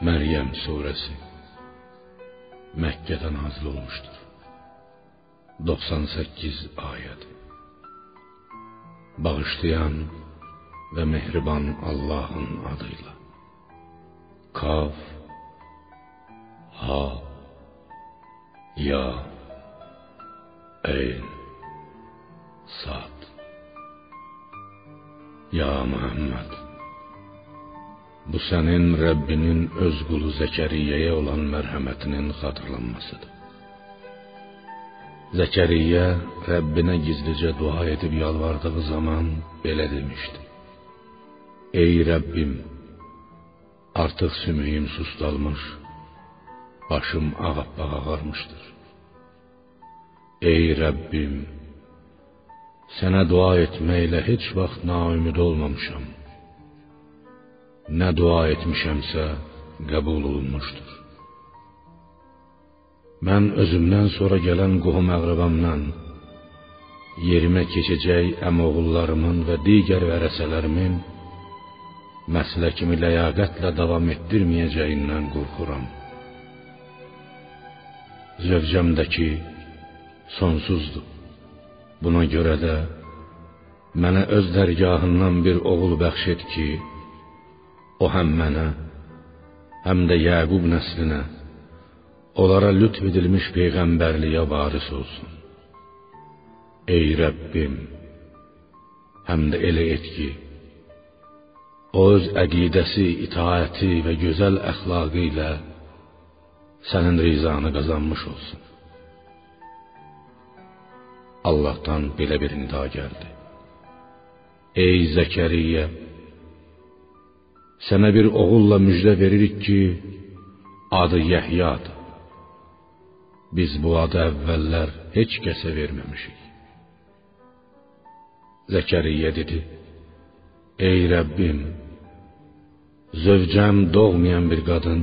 Məryəm surəsi Məkkədə nazil olmuşdur. 98 ayəd. Bağışlayan və mehriban Allahın adıyla. Kaf Ha Ya Eyn Sad Ya Muhammed Bu sənin Rəbbinin öz qulu Zəkəriyyəyə olan mərhəmətinin xatırlanmasıdır. Zəkəriyyə Rəbbinə gizlicə dua edib yalvardığı zaman belə demişdi: Ey Rəbbim, artıq sümüyüm susdalmış, başım ağappaq ağarmışdır. Ey Rəbbim, sənə dua etməklə heç vaxt naümid olmamışam. Nə dua etmişəmsə qəbul olunmuşdur. Mən özümdən sonra gələn qohum-əqrəbamdan, yerimə keçəcək əmoğullarımın və digər vərəsələrimin məsləkimi ləyaqətlə davam etdirməyəcəyindən qorxuram. Zövcəmdəki sonsuzdur. Buna görə də mənə öz dərgahından bir oğul bəxş et ki, o həm mənə, həm də Yəqub nəslinə, onlara lütf edilmiş peyğəmbərliyə varis olsun. Ey Rəbbim, həm də elə et ki, o öz əqidəsi, itaəti və gözəl əxlaqı ilə sənin rizanı qazanmış olsun. Allahdan belə bir nida gəldi. Ey Zəkəriyyə, sənə bir oğulla müjdə veririk ki, adı Yəhyadır. Biz bu adı əvvəllər heç kəsə verməmişik. Zəkəriyyə dedi: Ey Rəbbim, zövcəm doğmayan bir qadın,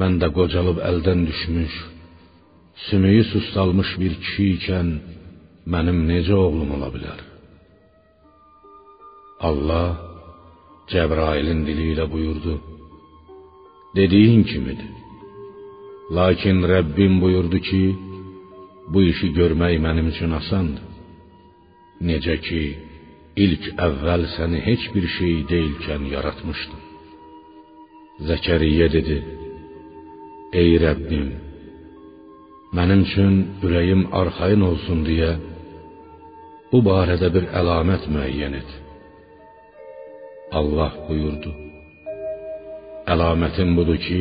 mən də qocalıb əldən düşmüş, sümüyü sustalmış bir kişi ikən mənim necə oğlum ola bilər? Allah Cəbrailin dili ilə buyurdu: Dediyin kimidir. Lakin Rəbbim buyurdu ki, bu işi görmək mənim üçün asandır. Necə ki, ilk əvvəl səni heç bir şey deyilkən yaratmışdım. Zəkəriyyə dedi: Ey Rəbbim, mənim üçün ürəyim arxayın olsun deyə bu barədə bir əlamət müəyyən et. Allah buyurdu: Əlamətin budur ki,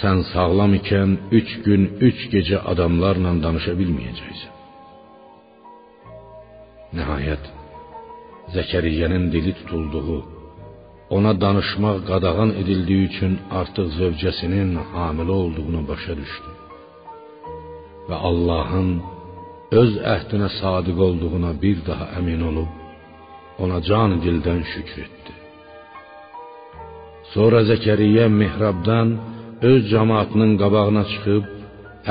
sən sağlam ikən üç gün, üç gecə adamlarla danışa bilməyəcəksən. Nəhayət, Zəkəriyyənin dili tutulduğu, ona danışmaq qadağan edildiyi üçün artıq zövcəsinin hamilə olduğunu başa düşdü. Və Allahın öz əhdinə sadiq olduğuna bir daha əmin olub, ona can dildən şükr etdi. Sonra Zəkəriyyə mihrabdan öz cemaatinin qabağına çıxıb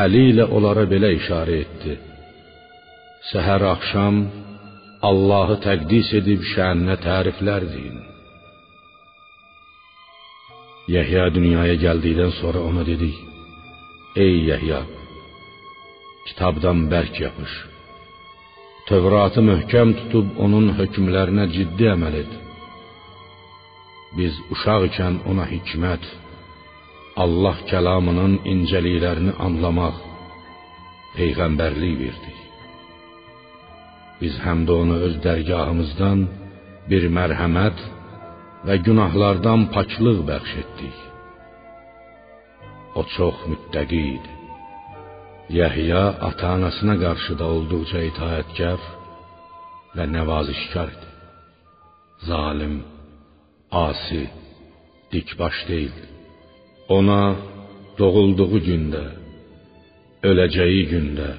əli ilə onlara belə işarə etdi: Səhər axşam Allahı təqdis edib şəninə təriflər deyin. Yəhya dünyaya gəldikdən sonra ona dedi: Ey Yəhya, kitabdan bərk yapış. Tövratı möhkəm tutub onun hökmlərinə ciddi əməl et. Biz uşaq ikən ona hikmət, Allah kəlamının incəliklərini anlamaq, peyğəmbərlik verdik. Biz həm də onu öz dərgahımızdan bir mərhəmət və günahlardan paklıq bəxş etdik. O çox müttəqi idi. Yəhya ata-anasına qarşı da olduqca itaətkar və nəvazişkar idi. Zalim, asi, dikbaş deyildi. Ona doğulduğu gündə, öləcəyi gündə,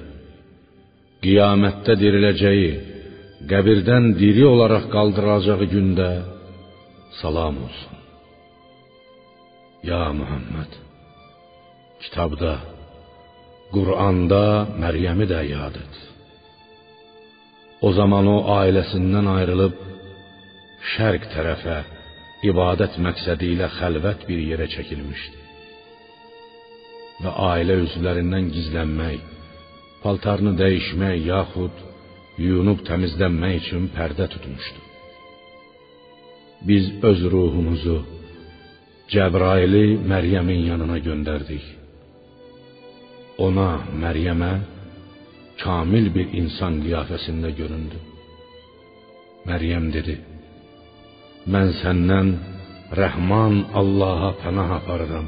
qiyamətdə diriləcəyi, qəbirdən diri olaraq qaldıracağı gündə salam olsun. Ya Muhammed, kitabda, Quranda Məryəmi də yad et. O zaman o ailəsindən ayrılıb şərq tərəfə, ibadət məqsədi xəlvət bir yerə çəkilmişdi. Və ailə üzvlərindən gizlənmək, paltarını dəyişmək yaxud yuyunub təmizlənmək üçün pərdə tutmuşdu. Biz öz ruhumuzu Cəbraili Məryəmin yanına göndərdik. Ona, Məryəmə kamil bir insan qiyafəsində göründü. Məryəm dedi: Mən səndən Rəhman Allaha pənah aparıram.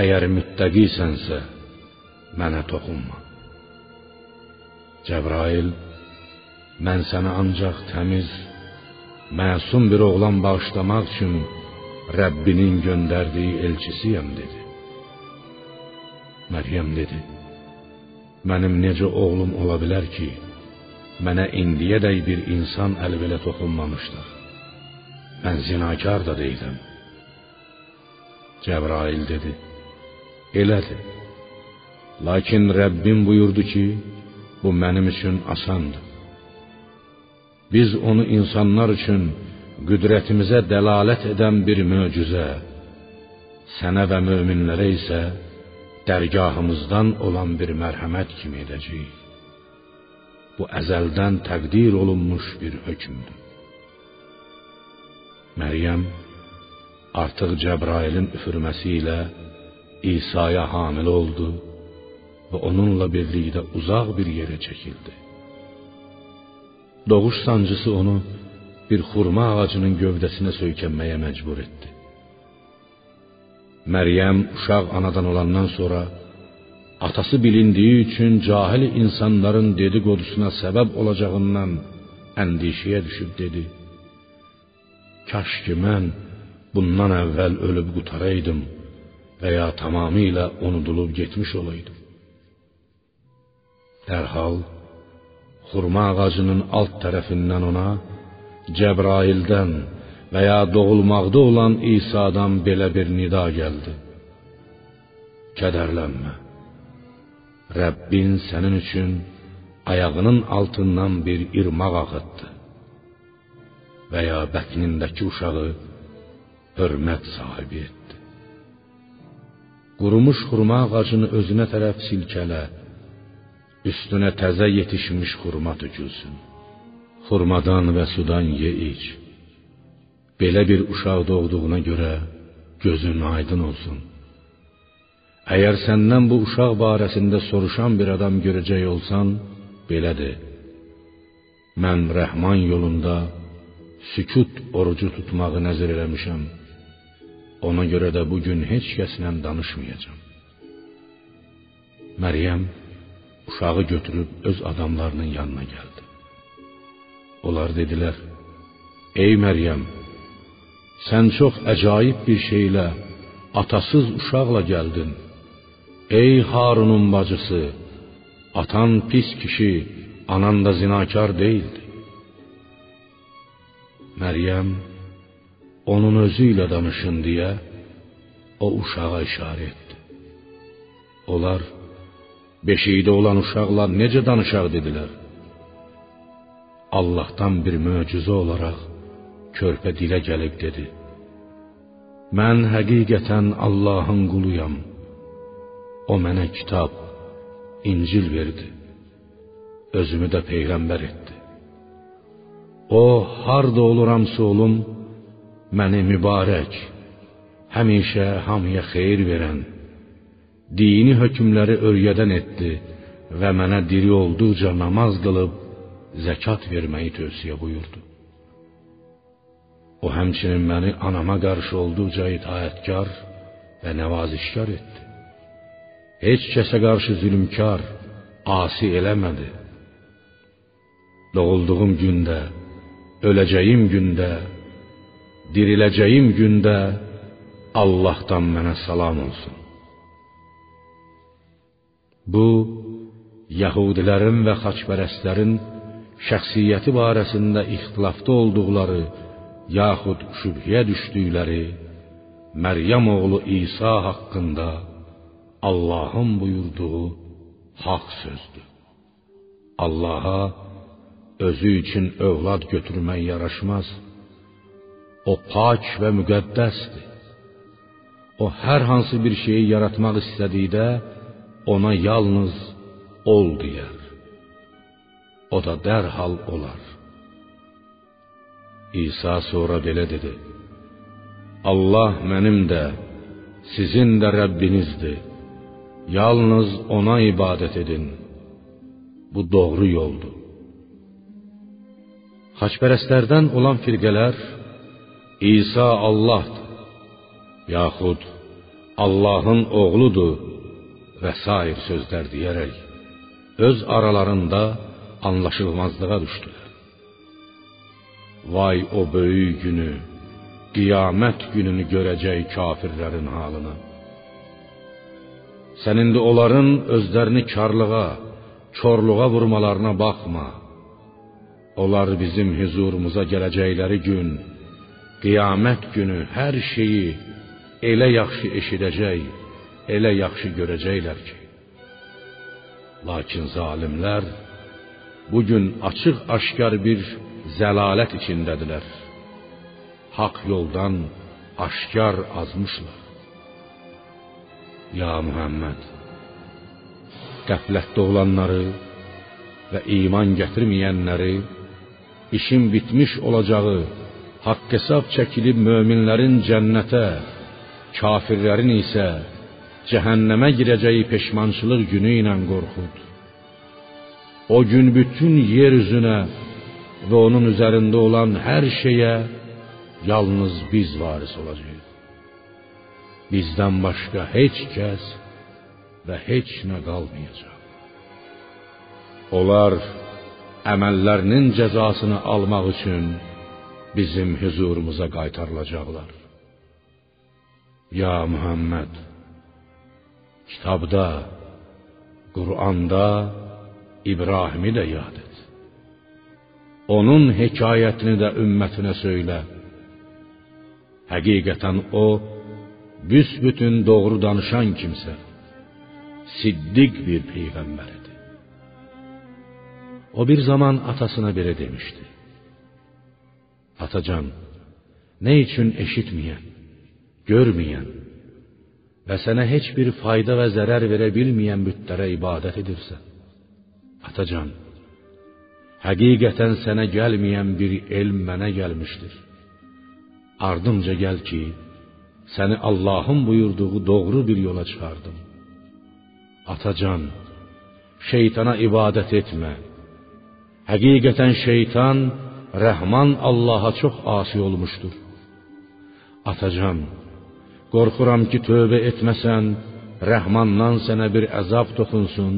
Əgər müttəqisənsə, mənə toxunma. Cəbrail mən sənə ancaq təmiz, məsum bir oğlan bağışlamaq üçün Rəbbinin göndərdiyi elçisiyəm dedi. Məryəm dedi: Mənim necə oğlum ola bilər ki, mənə indiyədək bir insan əli belə toxunmamışdır. Mən zinakar da deyiləm. Cəbrail dedi: Elədir. Lakin Rəbbim buyurdu ki, bu mənim üçün asandır. Biz onu insanlar üçün qüdrətimizə dəlalət edən bir möcüzə, sənə və möminlərə isə dərgahımızdan olan bir mərhəmət kimi edəcəyik. Bu əzəldən təqdir olunmuş bir hökmdür. Məryəm artıq Cəbrailin üfürməsi ilə İsa'ya hamil oldu və onunla birlikdə uzaq bir yerə çəkildi. Doğuş sancısı onu bir xurma ağacının gövdəsinə söykənməyə məcbur etdi. Məryəm uşaq anadan olandan sonra atası bilindiyi üçün cahil insanların dediqodusuna səbəb olacağından əndişəyə düşüb dedi: Kaş ki mən bundan əvvəl ölüb qutaraydım və ya tamamilə unudulub getmiş olaydım. Dərhal xurma ağacının alt tərəfindən ona Cəbraildən və ya doğulmaqda olan İsa'dan belə bir nida gəldi. Kədərlənmə. Rəbbin sənin üçün ayağının altından bir irmaq axıtdı və ya bətnindəki uşağı hörmət sahibi etdi. Qurumuş xurma ağacını özünə tərəf silkələ, üstünə təzə yetişmiş xurma tökülsün. Xurmadan və sudan ye iç. Belə bir uşaq doğduğuna görə gözün aydın olsun. Əgər səndən bu uşaq barəsində soruşan bir adam görəcək olsan, belə de. Mən Rəhman yolunda sükut orucu tutmağı nəzər eləmişəm. Ona görə də bu gün heç kəslə danışmayacağam. Məryəm uşağı götürüb öz adamlarının yanına gəldi. Onlar dedilər: "Ey Məryəm, sən çox əcaib bir şeylə atasız uşaqla gəldin. Ey Harunun bacısı, atan pis kişi, anan da zinakar deyildi." Məryəm onun özü ilə danışın deyə o uşağa işarə etdi. Onlar beşiydə olan uşaqla necə danışaq dedilər. Allahdan bir möcüzə olaraq körpə dilə gəlib dedi: Mən həqiqətən Allahın quluyam. O mənə kitab, İncil verdi. Özümü də peyğəmbər etdi. O harda oluramsa olum, məni mübarək, həmişə hamıya xeyir verən, dini hökmləri öyrədən etdi və mənə diri olduqca namaz qılıb zəkat verməyi tövsiyə buyurdu. O həmçinin məni anama qarşı olduqca itaətkar və nəvazişkar etdi. Heç kəsə qarşı zülmkar, asi eləmədi. Doğulduğum gündə, öləcəyim gündə, diriləcəyim gündə Allahdan mənə salam olsun. Bu Yahudilərin və xaçpərəstlərin şəxsiyyəti barəsində ixtilafda olduqları yaxud şübhəyə düşdükləri Məryəm oğlu İsa haqqında Allahın buyurduğu haqq sözdür. Allaha özü üçün övlad götürmək yaraşmaz. O pak və müqəddəsdir. O hər hansı bir şeyi yaratmaq istədikdə ona yalnız ol deyər. O da dərhal olar. İsa sonra belə dedi: Allah mənim də, sizin də Rəbbinizdir. Yalnız ona ibadət edin. Bu doğru yoldur. Xaçpərəstlərdən olan firqələr İsa Allahdır, yaxud Allahın oğludur və sair sözlər deyərək öz aralarında anlaşılmazlığa düşdülər. Vay o böyük günü, qiyamət gününü görəcək kafirlərin halına. Sən indi onların özlərini karlığa, korluğa vurmalarına baxma. Onlar bizim huzurumuza gələcəkləri gün, qiyamət günü hər şeyi elə yaxşı eşidəcək, elə yaxşı görəcəklər ki. Lakin zalimlər bu gün açıq-aşkar bir zəlalət içindədirlər. Haqq yoldan aşkar azmışlar. Ya Muhammed, qəflətdə olanları və iman gətirməyənləri işin bitmiş olacağı, haqq hesab çəkilib möminlərin cənnətə, kafirlərin isə cəhənnəmə girəcəyi peşmançılıq günü ilə qorxud. O gün bütün yer üzünə və onun üzərində olan hər şeyə yalnız biz varis olacağıq. Bizdən başqa heç kəs və heç nə qalmayacaq. Onlar əməllərinin cəzasını almaq üçün bizim huzurumuza qaytarılacaqlar. Ya Muhammed, kitabda, Quranda İbrahimi də yad et. Onun hekayətini də ümmətinə söylə. Həqiqətən o büsbütün doğru danışan kimsə, siddiq bir peyğəmbər idi. O bir zaman atasına belə demişdi: Atacan, nə üçün eşitməyən, görməyən və sənə heç bir fayda və zərər verə bilməyən bütlərə ibadət edirsən? Atacan, həqiqətən sənə gəlməyən bir elm mənə gəlmişdir. Ardımca gəl ki, səni Allahın buyurduğu doğru bir yola çıxardım. Atacan, şeytana ibadət etmə. Həqiqətən şeytan Rəhman Allaha çox asi olmuşdur. Atacan, qorxuram ki, tövbə etməsən, Rəhmandan sənə bir əzab toxunsun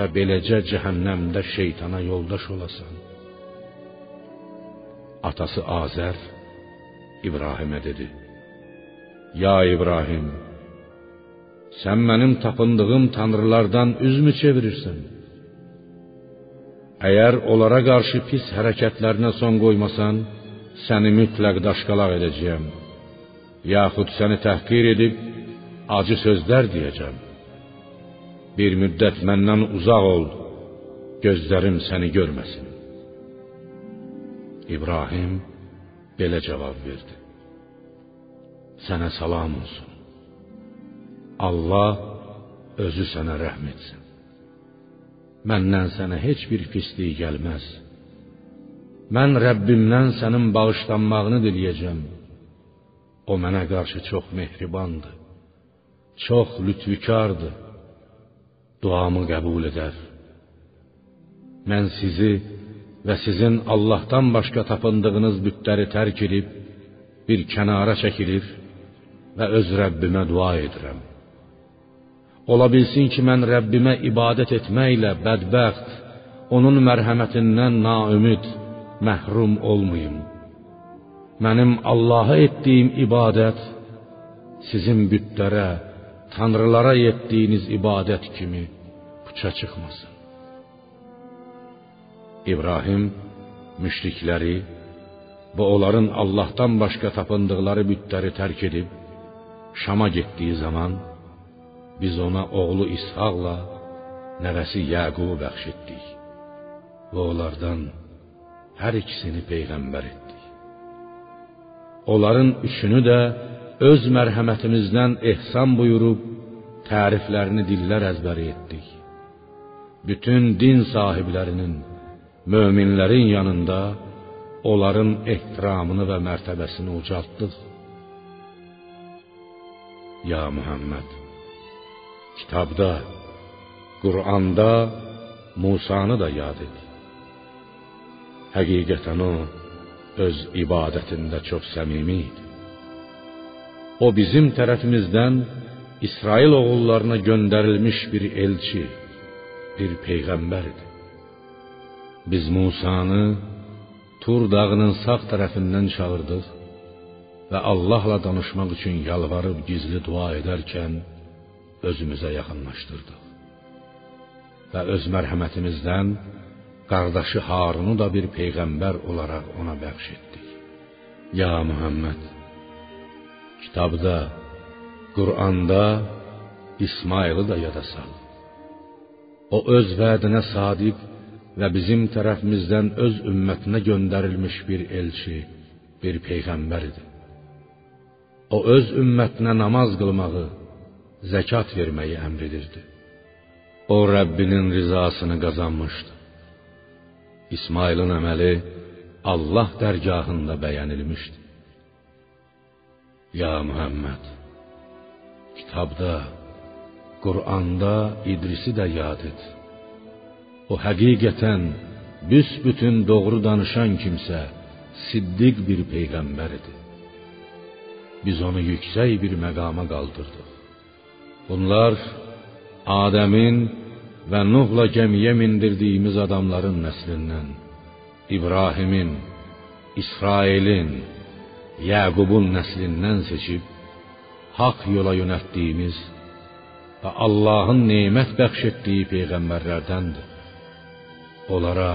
və beləcə cəhənnəmdə şeytana yoldaş olasan. Atası Azər İbrahimə dedi: Ya İbrahim, sən mənim tapındığım tanrılardan üzmü çevirirsən? Əgər onlara qarşı pis hərəkətlərinə son qoymasan, səni mütləq daşqalaq edəcəyəm. Yaxud səni təhqir edib acı sözlər deyəcəm. Bir müddət məndən uzaq ol, gözlərim səni görməsin. İbrahim belə cavab verdi: Sənə salam olsun. Allah özü sənə rəhm etsin. Məndən sənə heç bir pislik gəlməz. Mən Rəbbimdən sənin bağışlanmağını diləyəcəm. O mənə qarşı çox mehribandır. Çox lütfükardır. Duamı qəbul edər. Mən sizi və sizin Allahdan başqa tapındığınız bütləri tərk edib bir kənara çəkilir və öz Rəbbimə dua edirəm. Ola bilsin ki, mən Rəbbimə ibadət etməklə bədbəxt, onun mərhəmətindən naümid, məhrum olmayım. Mənim Allaha etdiyim ibadət sizin bütlərə, tanrılara etdiyiniz ibadət kimi puça çıxmasın. İbrahim müşrikləri və onların Allahdan başqa tapındıqları bütləri tərk edib Şama getdiyi zaman biz ona oğlu İshaqla nəvəsi Yaqubu bəxş etdik və onlardan hər ikisini peyğəmbər etdik. onların üçünü də öz mərhəmətimizdən ehsan buyurub təriflərini dillər əzbəri etdik. Bütün din sahiblərinin, möminlərin yanında onların ehtiramını və mərtəbəsini ucaltdıq. Ya Muhammed, kitabda, Quranda Musanı da yad et. Həqiqətən o öz ibadətində çox səmimi idi. O bizim tərəfimizdən İsrail oğullarına göndərilmiş bir elçi, bir peyğəmbər idi. Biz Musanı Tur dağının sağ tərəfindən çağırdıq və Allahla danışmaq üçün yalvarıb gizli dua edərkən özümüzə yaxınlaşdırdıq. Və öz mərhəmətimizdən qardaşı Harunu da bir peyğəmbər olaraq ona bəxş etdik. Ya Muhammed, kitabda, Quranda İsmayılı da yada sal. O öz vədinə sadiq və bizim tərəfimizdən öz ümmətinə göndərilmiş bir elçi, bir peyğəmbər idi. O öz ümmətinə namaz qılmağı, zəkat verməyi əmr edirdi. O Rəbbinin rizasını qazanmışdı. İsmailin əməli Allah dərgahında bəyənilmişdi. Ya Muhammed, kitabda, Quranda İdrisi də yad et. O həqiqətən büsbütün doğru danışan kimsə, siddiq bir peyğəmbər idi. Biz onu yüksək bir məqama qaldırdıq. Bunlar Adəmin və Nuhla gəmiyə mindirdiyimiz adamların nəslindən, İbrahimin, İsrailin, Yaqubun nəslindən seçib haqq yola yönəltdiyimiz və Allahın nemət bəxş etdiyi peyğəmbərlərdəndir. Onlara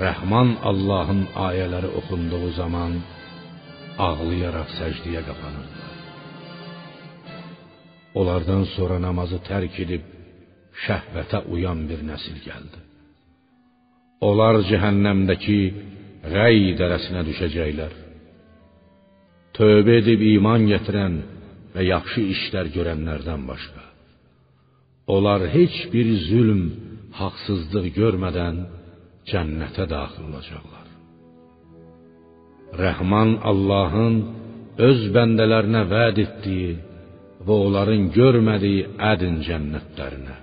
Rəhman Allahın ayələri oxunduğu zaman ağlayaraq səcdiyə qapanırdılar. Onlardan sonra namazı tərk edib şəhvətə uyan bir nəsil gəldi. Onlar cəhənnəmdəki rəy dərəsinə düşəcəklər. Tövbə edib iman gətirən və yaxşı işlər görənlərdən başqa. Onlar heç bir zülm, haqsızlıq görmədən cənnətə daxil olacaqlar. Rəhman Allahın öz bəndələrinə vəd etdiyi və onların görmədiyi ədin cənnətlərinə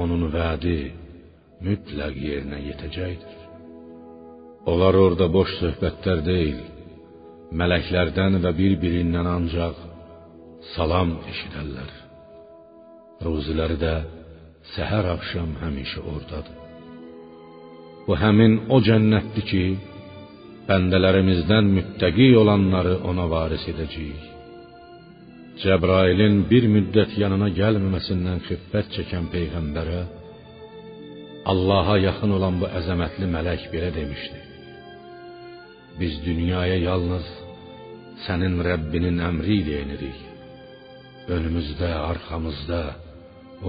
onun vədi mütləq yerinə yetəcəkdir. Onlar orada boş söhbətlər deyil, mələklərdən və bir-birindən ancaq salam eşidərlər. Ruziləri də səhər axşam həmişə ordadır. Bu həmin o cənnətdir ki, bəndələrimizdən müttəqi olanları ona varis edəcəyik. Cəbrailin bir müddət yanına gəlməməsindən xiffət çəkən peyğəmbərə Allaha yaxın olan bu əzəmətli mələk belə demişdi: Biz dünyaya yalnız sənin Rəbbinin əmri ilə enirik. Önümüzdə, arxamızda,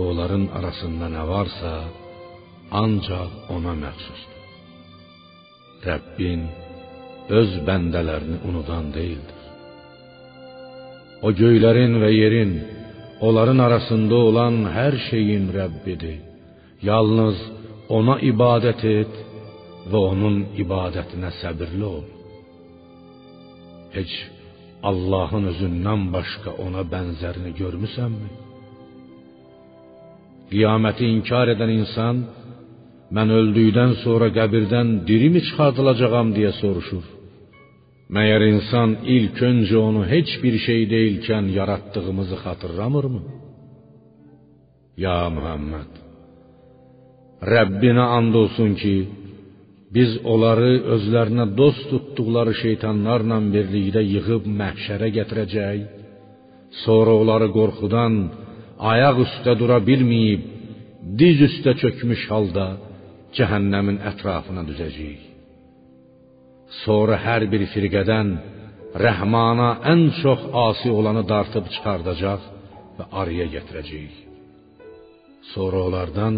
onların arasında nə varsa, ancaq ona məxsusdur. Rəbbin öz bəndələrini unudan deyildir. O göylərin və yerin, onların arasında olan hər şeyin Rəbbidir. Yalnız ona ibadət et və onun ibadətinə səbirli ol. Heç Allah'ın özünden başka ona benzerini görmüsen mi? Kıyameti inkar eden insan, ben öldüğüden sonra kabirden diri mi çıkartılacağım diye soruşur. Meğer insan ilk önce onu hiçbir şey değilken yarattığımızı hatırlamır mı? Ya Muhammed! Rabbine andolsun ki, biz onları özlərinə dost tutduqları şeytanlarla birlikdə yığıb məhşərə gətirəcək, sonra onları qorxudan ayaq üstə dura bilməyib diz üstə çökmüş halda cəhənnəmin ətrafına düzəcəyik. Sonra hər bir firqədən Rəhmana ən çox asi olanı dartıb çıxardacaq və araya gətirəcəyik. Sonra onlardan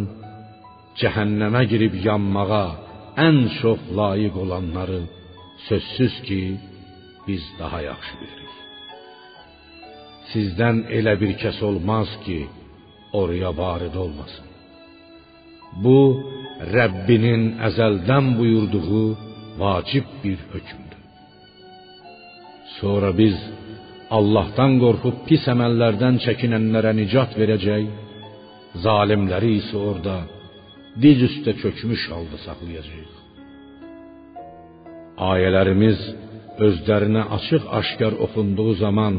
cəhənnəmə girib yanmağa ən çox layiq olanları sözsüz ki, biz daha yaxşı bilirik. Sizdən elə bir kəs olmaz ki, oraya varid olmasın. Bu Rəbbinin əzəldən buyurduğu vacib bir hökmdür. Sonra biz Allahdan qorxub pis əməllərdən çəkinənlərə nicat verəcək, zalimləri isə orada diz üstə çökmüş halda saxlayacağıq. Ayələrimiz özlərinə açıq-aşkar oxunduğu zaman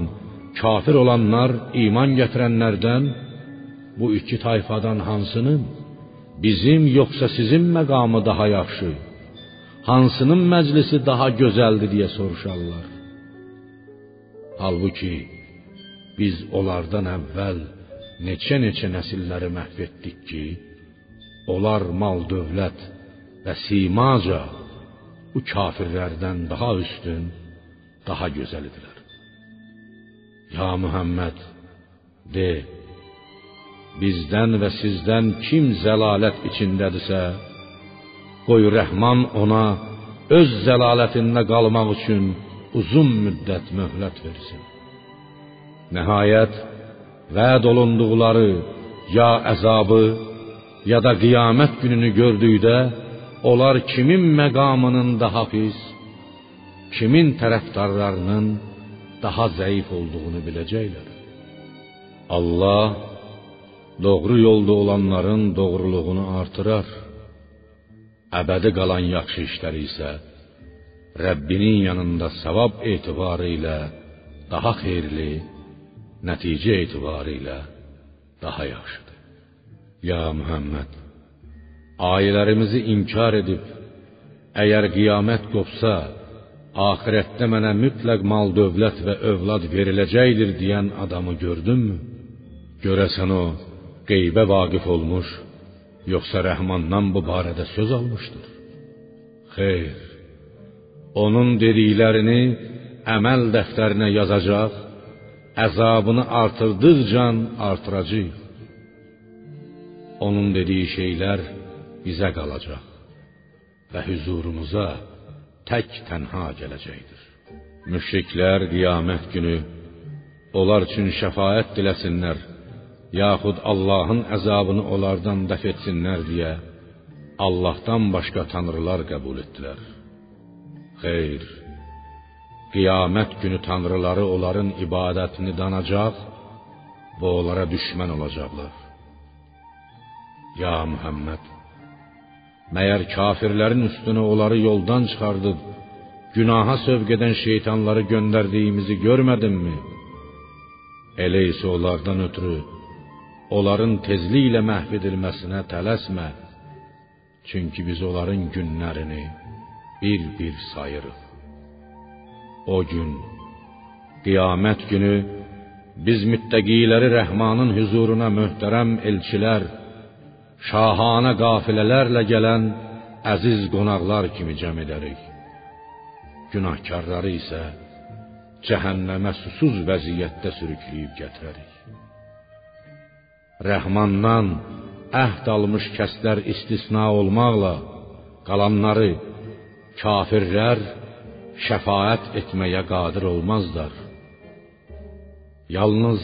kafir olanlar iman gətirənlərdən bu iki tayfadan hansının bizim yoxsa sizin məqamı daha yaxşı, hansının məclisi daha gözəldir deyə soruşarlar. Halbuki biz onlardan əvvəl neçə-neçə nəsilləri məhv etdik ki, onlar mal dövlət və simaca bu kafirlərdən daha üstün, daha gözəl idilər. Ya Muhammed, de, bizdən və sizdən kim zəlalət içindədirsə, qoy Rəhman ona öz zəlalətində qalmaq üçün uzun müddət möhlət versin. Nəhayət vəd olunduqları ya əzabı, ya da kıyamet gününü gördüğüde onlar kimin megamının daha pis, kimin taraftarlarının daha zayıf olduğunu bilecekler. Allah doğru yolda olanların doğruluğunu artırar. Ebedi kalan yaxşı işleri ise Rabbinin yanında sevap etibarıyla daha hayırlı, netice etibarıyla daha yaxşıdır. Ya Muhammed, ayələrimizi inkar edib əgər qiyamət qopsa, axirətdə mənə mütləq mal, dövlət və övlad veriləcəkdir deyən adamı gördünmü? Görəsən o qeybə vaqif olmuş, yoxsa Rəhmandan bu barədə söz almışdır? Xeyr. Onun dediklərini əməl dəftərinə yazacaq, əzabını artırdıqca artıracaq. Onun dediyi şeylər bizə qalacaq və huzurumuza tək tənha gələcəkdir. Müşriklər qiyamət günü onlar üçün şəfaət diləsinlər yaxud Allahın əzabını onlardan dəf etsinlər deyə Allahdan başqa tanrılar qəbul etdilər. Xeyr. Qiyamət günü tanrıları onların ibadətini danacaq və onlara düşmən olacaqlar. Ya Muhammed, məyər kafirlərin üstünə onları yoldan çıxardıb günaha sövq edən şeytanları göndərdiyimizi görmədinmi? Elə isə onlardan ötürü onların tezliklə məhv edilməsinə tələsmə. Çünki biz onların günlərini bir-bir sayırıq. O gün qiyamət günü biz müttəqiləri Rəhmanın huzuruna möhtərəm elçilər, şahanə qafilələrlə gələn əziz qonaqlar kimi cəm edərik. Günahkarları isə cəhənnəmə susuz vəziyyətdə sürükləyib gətirərik. Rəhmandan əhd almış kəslər istisna olmaqla qalanları kafirlər şəfaət etməyə qadir olmazlar. Yalnız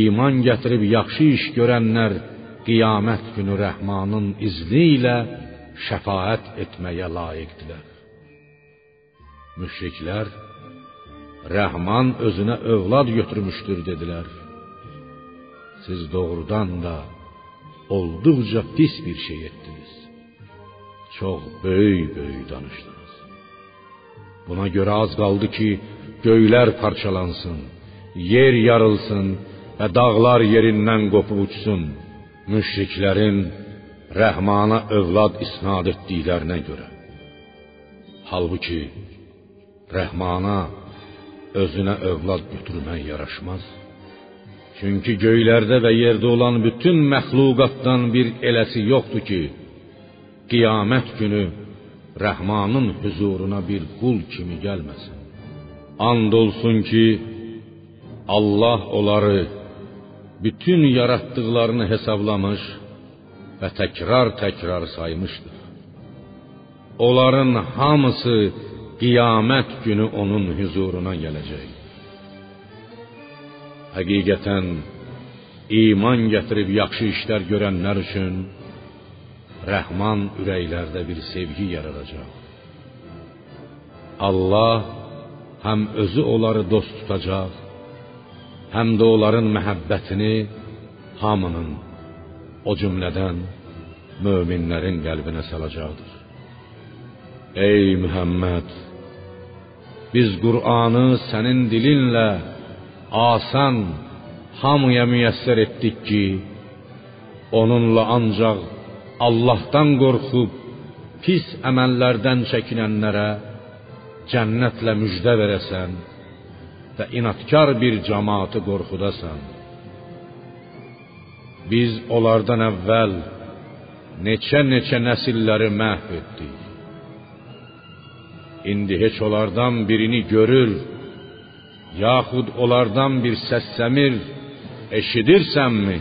iman gətirib yaxşı iş görənlər qiyamət günü Rəhmanın izni ilə şəfaət etməyə layiqdilər. Müşriklər Rəhman özünə övlad götürmüşdür dedilər. Siz doğrudan da olduqca pis bir şey etdiniz. Çox böyük-böyük danışdınız. Buna görə az qaldı ki, göylər parçalansın, yer yarılsın və dağlar yerindən qopub uçsun. Müşriklərin Rəhmana övlad isnad etdiklərinə görə. Halbuki Rəhmana özünə övlad götürmək yaraşmaz. Çünki göylərdə və yerdə olan bütün məxluqatdan bir eləsi yoxdur ki, qiyamət günü Rəhmanın huzuruna bir qul kimi gəlməsin. And olsun ki, Allah onları bütün yaratdıqlarını hesablamış və təkrar-təkrar saymışdır. Onların hamısı qiyamət günü onun huzuruna gələcək. Həqiqətən iman gətirib yaxşı işlər görənlər üçün Rəhman ürəklərdə bir sevgi yaradacaq. Allah həm özü onları dost tutacaq, həm də onların məhəbbətini hamının, o cümlədən möminlərin qəlbinə salacaqdır. Ey Muhammed, biz Qur'anı sənin dilinlə asan hamıya müyəssər etdik ki, onunla ancaq Allahdan qorxub pis əməllərdən çəkinənlərə cənnətlə müjdə verəsən və inatkar bir cemaatı qorxudasan. Biz onlardan əvvəl neçə-neçə nəsilləri məhv etdik. İndi heç onlardan birini görür, yaxud onlardan bir səssəmir eşidirsənmi?